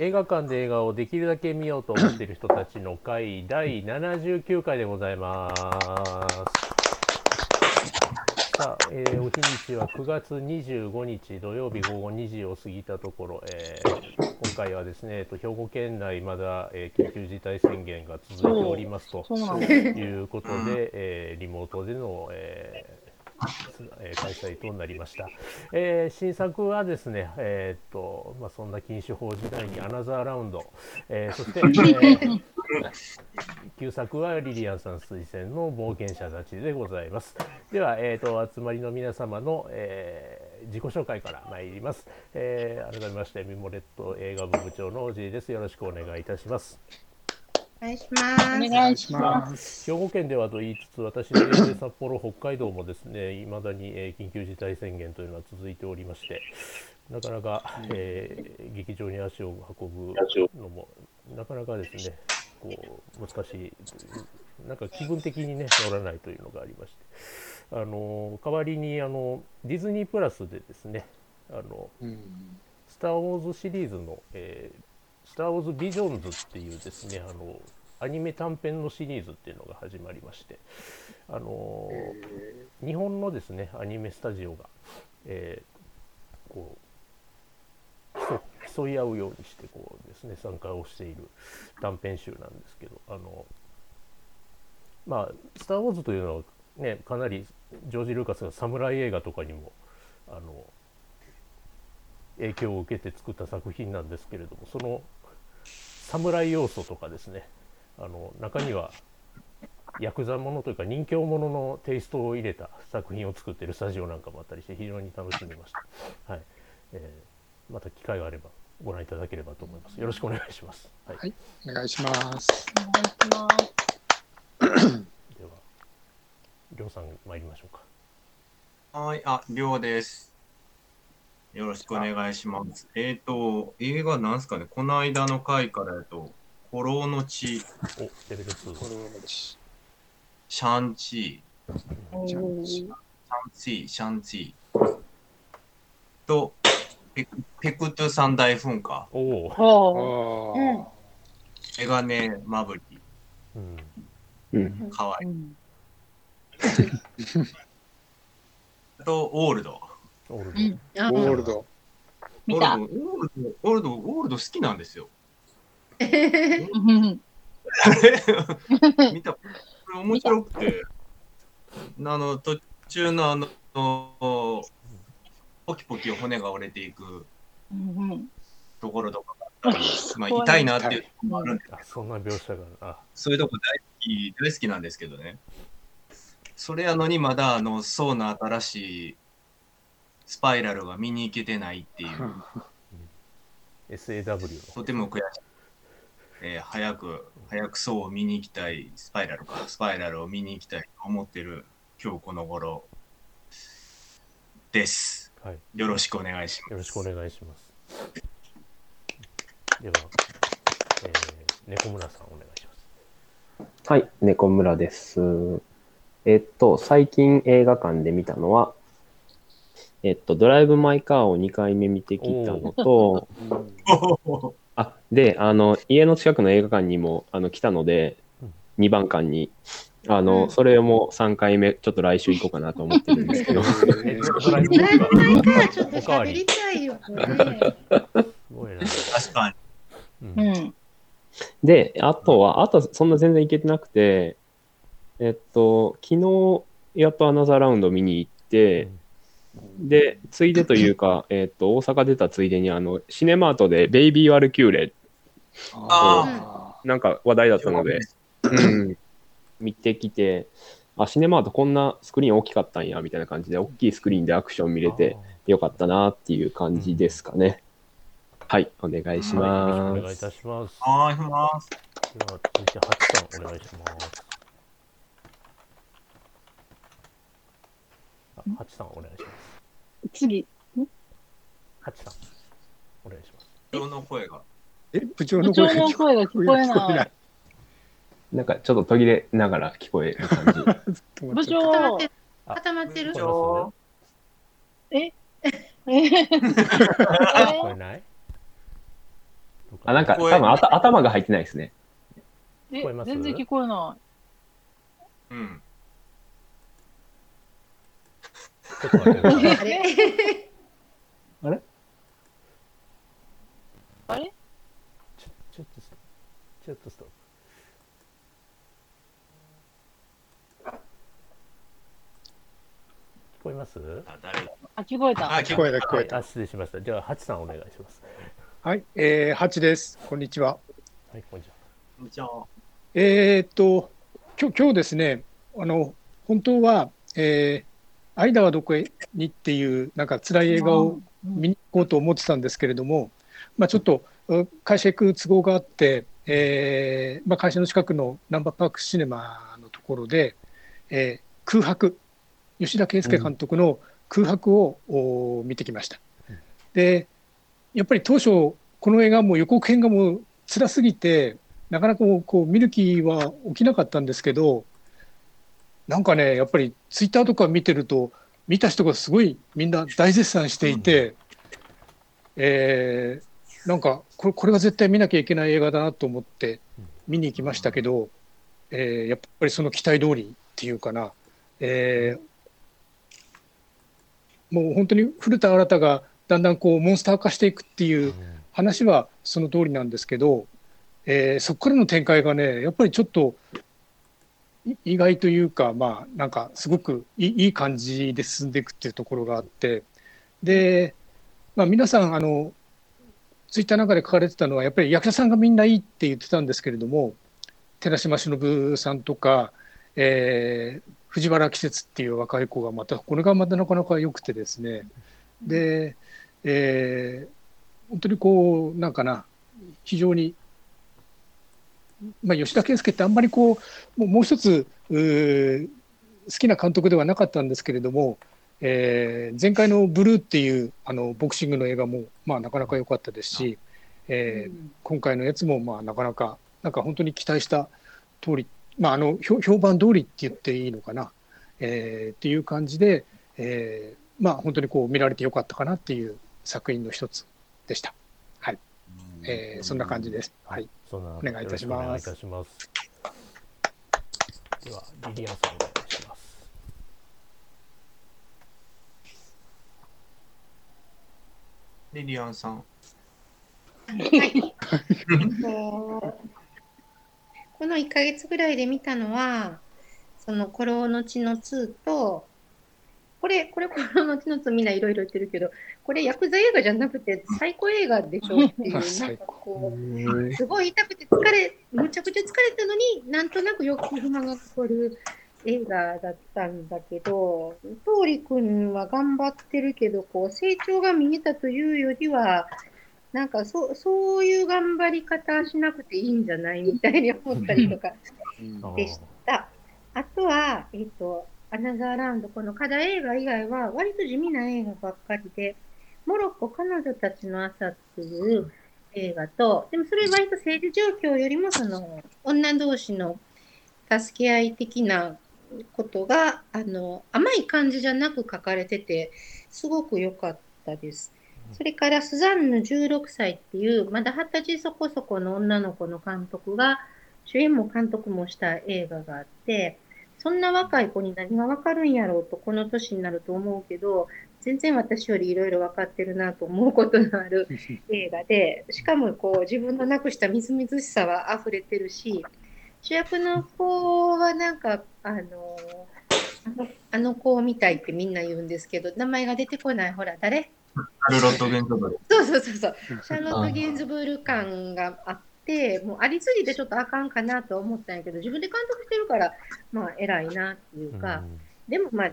映画館で映画をできるだけ見ようと思っている人たちの会 第79回でございます。さあ、えーお日にちは9月25日土曜日午後2時を過ぎたところ、えー今回はですね、えっと兵庫県内まだ、えー緊急事態宣言が続いておりますと。いうことで、えーリモートでの、えーえ開催となりました。えー新作はですね、えーっとまあ、そんな禁酒法時代にアナザーラウンド、えーそして、えー旧作はリリアンさん推薦の冒険者たちでございます。では、えー、と集まりの皆様の、え自己紹介から参ります。え改めましてミモレット映画部部長のおじいです。よろしくお願いいたします。お願いします。お願いします。兵庫県ではと言いつつ、私の家で札幌、北海道もですね、いまだに、えー緊急事態宣言というのは続いておりまして、なかなか、えー劇場に足を運ぶのも、なかなかですね、こう難しい、なんか気分的にね、乗らないというのがありまして、あの代わりにあのディズニープラスでですね、あのうんスター・ウォーズシリーズの、えースター・ウォーズ・ビジョンズっていうですね、あの、アニメ短編のシリーズっていうのが始まりまして、あのー日本のですね、アニメスタジオが、えーこう競、競い合うようにして、こうですね、参加をしている短編集なんですけど、あの、まあ、スター・ウォーズというのはね、かなりジョージ・ルーカスが侍映画とかにも、あの、影響を受けて作った作品なんですけれどもその侍要素とかですね。あの中にはヤクザものというか人形もののテイストを入れた作品を作っているスタジオなんかもあったりして非常に楽しみました、はい。えーまた機会があればご覧いただければと思います。よろしくお願いします、はい。はい。お願いします。お願いします。ではりょうさん参りましょうか。はい、あ、りょうです。よろしくお願いします。えっ、と、映画なんすかね、この間の回からやと、古老の地、おレベル2これは私シャンチー。ー、シャンチー、シャンチー。と、ペクペクトゥ三大噴火、おお、メガネマブリ、うん、うん、かわいい。と、オールド。オールド、オールド、オールド、オールド、オールド好きなんですよ。うん見た。これ面白くて。あの途中のあのポキポキ骨が折れていくうんところとかまあ、痛いなっていうところもあるんで。あそんな描写が。あ。そういうとこ大好き大好きなんですけどね。それやのにまだあの層の新しいスパイラルが見に行けてないっていう、SAW のとても悔しい。えー早く、早く層を見に行きたい、スパイラルか、スパイラルを見に行きたいと思ってる今日この頃です。はいよろしくお願いします。よろしくお願いします。では、えー、猫村さんお願いします。はい、猫村です。えっと、最近映画館で見たのは、えっと、ドライブ・マイ・カーを2回目見てきたのと、あ、で、あの、家の近くの映画館にもあの来たのでうん、2番館に、あうの、ん。それも3回目、ちょっと来週行こうかなと思ってるんですけど、えドライブだいぶ前からちょっとおかわり喋りたいよ。確かに。うん。うんで、あとは、あとそんな全然行けてなくて、えっと、昨日、やっとアナザーラウンド見に行って、で、ついでというか、えっと、大阪出たついでに、あの、シネマートでベイビー・ワルキューレ、あなんか話題だったので、うん、見てきて、あ、シネマートこんなスクリーン大きかったんや、みたいな感じで、大きいスクリーンでアクション見れてよかったなっていう感じですかね。はい、お願いしまろしくお願いいす。たします。はい、します。では、続いて、ハチさんお願いします。あハチさんお願いします。次ハチさんお願いします。今日の声が。え、部長部の声が長の声が聞こえない。なんかちょっと途切れながら聞こえる感じ。部固ま長ってる。固まってる聞こえ？え 聞こえない？あ、なんか、声多分あた頭が入ってないですね。え聞こえます？全然聞こえなうん。ちょっと待ってくださいあれ？あれ？ちょちょっとストップちょっとストップ聞こえます？あ誰だあ、聞こえた。あ、聞こえた、聞こえた。あ失礼しましたじゃあハチさんお願いしますはい、えー、ハチです。こんにちは。はいこんにちはこんにちは。えーっと、今日、今日ですね、あの、本当は、えー、間はどこへにっていう、なんか辛い映画を見に行こうと思ってたんですけれども、まあちょっと、う会社行く都合があって、えーまあ、会社の近くのナンバーパークシネマのところで、えー空白、吉田圭佑監督の空白を、お見てきました。で、やっぱり当初、この映画も予告編がもう辛すぎて、なかなかこう見る気は起きなかったんですけど、なんかね、やっぱりツイッターとか見てると、見た人がすごいみんな大絶賛していて、えーなんかこれこれは絶対見なきゃいけない映画だなと思って見に行きましたけど、えーやっぱりその期待通りっていうかな、えーもう本当に古田新太がだんだんこうモンスター化していくっていう話はその通りなんですけど、えーそこからの展開がね、やっぱりちょっとい意外というか、まあ、なんかすごくいい感じで進んでいくっていうところがあって、で、まあ、皆さん、あの、ツイッターなんかで書かれてたのは、やっぱり役者さんがみんないいって言ってたんですけれども、寺島しのぶさんとか、えー藤原季節っていう若い子がまた、これがまたなかなか良くてですね、で、えー本当にこう、なんかな、非常に、まあ、吉田圭佑ってあんまりこう、もう一つ好きな監督ではなかったんですけれども、えー前回の「ブルー」っていうあのボクシングの映画も、まあ、なかなか良かったですし、えー今回のやつも、まあ、なかなか、なんか本当に期待した通り、まあ、あの評評判通りって言っていいのかな、えーっていう感じで、えーまあ、本当にこう見られてよかったかなっていう作品の一つでした。はい、えーそんな感じです。はい、そんなお願いいたします。よろくお願いいたします。ではリリアンさんお願いします。リリアンさん。この1ヶ月ぐらいで見たのは、その、コロのちの2と、これ、これ、コロのちの2みんないろいろ言ってるけど、これ、ヤクザ映画じゃなくて、最高映画でしょっていう、なんかこう、すごい痛くて疲れ、むちゃくちゃ疲れたのに、なんとなくよく不満が残る映画だったんだけど、桃李君は頑張ってるけど、こう、成長が見えたというよりは、なんかそそういう頑張り方しなくていいんじゃないみたいに思ったりとかあでした。あとは、えっ、と、アナザーラウンド、この課題映画以外は、割と地味な映画ばっかりで、モロッコ彼女たちの朝っていう映画と、でもそれ割と政治状況よりも、その、女同士の助け合い的なことが、あの、甘い感じじゃなく書かれてて、すごく良かったです。それから、スザンヌ16歳っていう、まだ二十歳そこそこの女の子の監督が、主演も監督もした映画があって、そんな若い子に何がわかるんやろうと、この年になると思うけど、全然私よりいろいろ分かってるなと思うことのある 映画で、しかもこう自分のなくしたみずみずしさは溢れてるし、主役の子はなんか、あの、あの子みたいってみんな言うんですけど、名前が出てこない、ほら、誰？カルロット・ゲントブル。そうそうそうそう。シャーロット・ゲンズブール感があって、もうありすぎてちょっとあかんかなとは思ったんやけど、自分で監督してるから、まあ偉いなっていうか、でもまあ16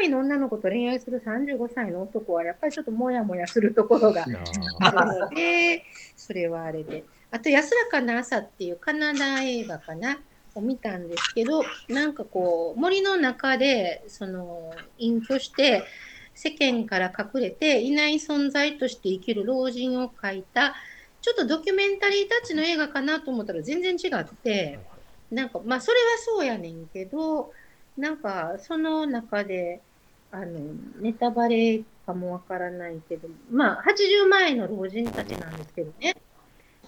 歳の女の子と恋愛する35歳の男はやっぱりちょっともやもやするところがあるので、それはあれで。あと、安らかな朝っていうカナダ映画かなを見たんですけど、なんかこう、森の中で、その、隠居して、世間から隠れていない存在として生きる老人を描いた、ちょっとドキュメンタリータッチの映画かなと思ったら全然違って、なんか、まあ、それはそうやねんけど、なんか、その中で、あの、ネタバレかもわからないけど、まあ、80前の老人たちなんですけどね。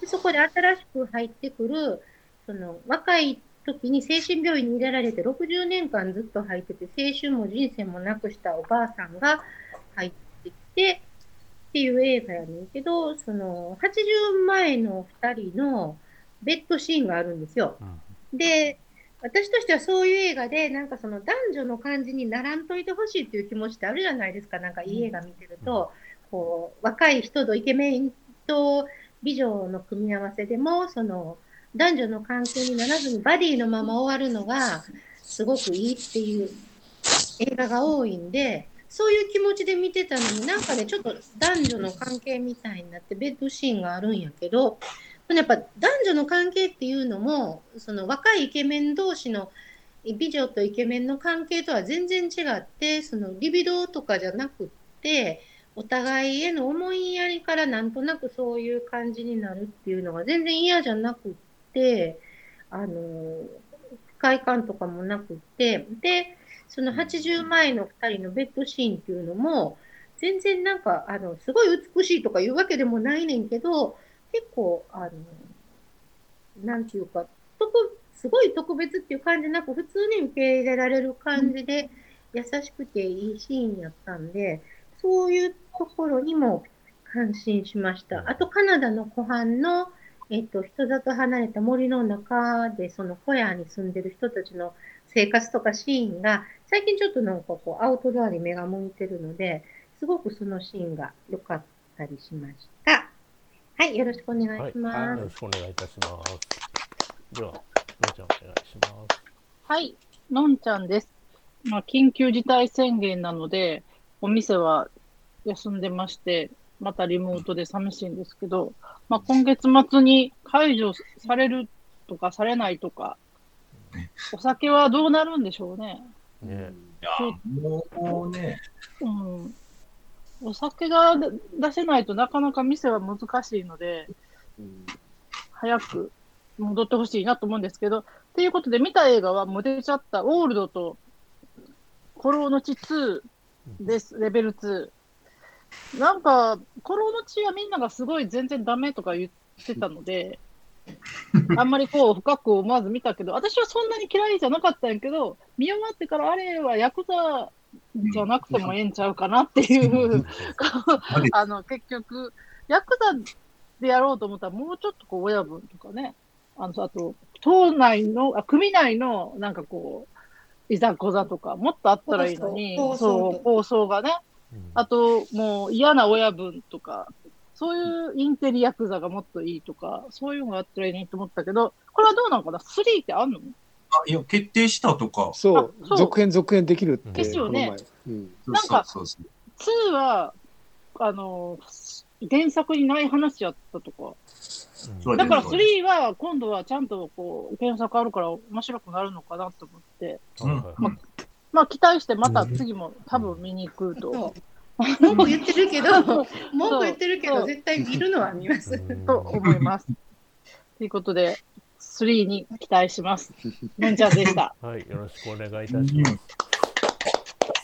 でそこで新しく入ってくる、その若い時に精神病院に入れられて60年間ずっと入ってて、青春も人生もなくしたおばあさんが入ってきて、っていう映画やねんけど、その80前の2人のベッドシーンがあるんですよ。で、私としてはそういう映画で、なんかその男女の感じにならんといてほしいっていう気持ちってあるじゃないですか、なんかいい映画見てると、こう、若い人とイケメンと美女の組み合わせでも、その、男女の関係にならずにバディのまま終わるのが、すごくいいっていう映画が多いんで、そういう気持ちで見てたのに、なんかね、ちょっと男女の関係みたいになって、ベッドシーンがあるんやけど、やっぱ男女の関係っていうのも、その若いイケメン同士の美女とイケメンの関係とは全然違って、そのリビドーとかじゃなくって、お互いへの思いやりからなんとなくそういう感じになるっていうのが全然嫌じゃなくって、あの、不快感とかもなくって、で、その80前の2人のベッドシーンっていうのも、全然なんか、あの、すごい美しいとかいうわけでもないねんけど、結構、あの、なんていうか、特、すごい特別っていう感じなく、普通に受け入れられる感じで、優しくていいシーンやったんで、そういうところにも感心しました。あと、カナダの湖畔の、えっと、人里離れた森の中で、その小屋に住んでる人たちの生活とかシーンが、最近ちょっとなんかこう、アウトドアに目が向いてるので、すごくそのシーンが良かったりしました。はい、よろしくお願いします。よろしくお願いいたします。では、のんちゃんお願いします。はい、のんちゃんです。まあ、緊急事態宣言なので、お店は休んでまして、またリモートで寂しいんですけど、まあ、今月末に解除されるとかされないとか、お酒はどうなるんでしょうね。ね、いや、もうね、うん。お酒が出せないとなかなか店は難しいので、早く戻ってほしいなと思うんですけど、ということで見た映画はもう出ちゃったオールドとコロの血2です、レベル2。なんか、コロの血はみんながすごい全然ダメとか言ってたので、あんまりこう深く思わず見たけど、私はそんなに嫌いじゃなかったんやけど、見終わってからあれはヤクザじゃなくてもええんちゃうかなっていう、あの、結局、ヤクザでやろうと思ったらもうちょっとこう親分とかね、あの、あと、党内の、あ、組内のなんかこう、いざこざとか、もっとあったらいいのに、そう、構想がね、うん。あと、もう嫌な親分とか、そういうインテリヤクザがもっといいとか、そういうのがあったらいいねと思ったけど、これはどうなのかな ?3 ってあんの？あいや、決定したとか。そうあそう続編続編できるって、ですよねうんなんかそうそうそう2は、あの、原作にない話やったとか。そうだからそうです3は今度はちゃんとこう、原作あるから面白くなるのかなと思って。はいはいままあ期待してまた次も多分見に行くと。文句言ってるけど、そう文句言ってるけど、絶対見るのは見ます。うんと思います。ということで、3に期待します。のんちゃんでした。はい、よろしくお願いいたします。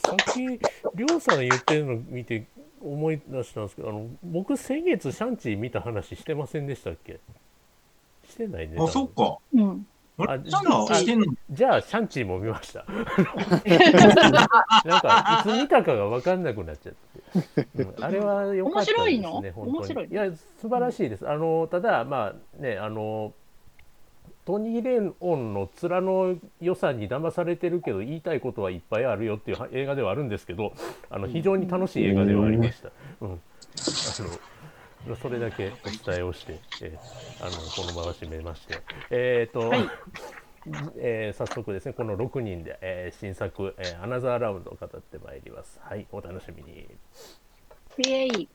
さっき、りょうさん言ってるの見て思い出したんですけど、あの僕、先月、シャンチー見た話してませんでしたっけ？してないね。あ、そっか。うん。あじゃあ、じゃあ、シャンチーも見ました。なんか、いつ見たかが分かんなくなっちゃって。うんあれは良かったですね、面白いの？本当に面白いいや、素晴らしいです。あの、ただ、まあね、あの、トニー・レンオンの面の良さに騙されてるけど言いたいことはいっぱいあるよっていうは映画ではあるんですけどあの非常に楽しい映画ではありました。うん、あのそれだけお伝えをして、えーあのこのまま締めまして、えーとはいえー早速ですねこの6人で、えー新作、えーアナザーラウンド」を語ってまいります。はいお楽しみに。イエイ。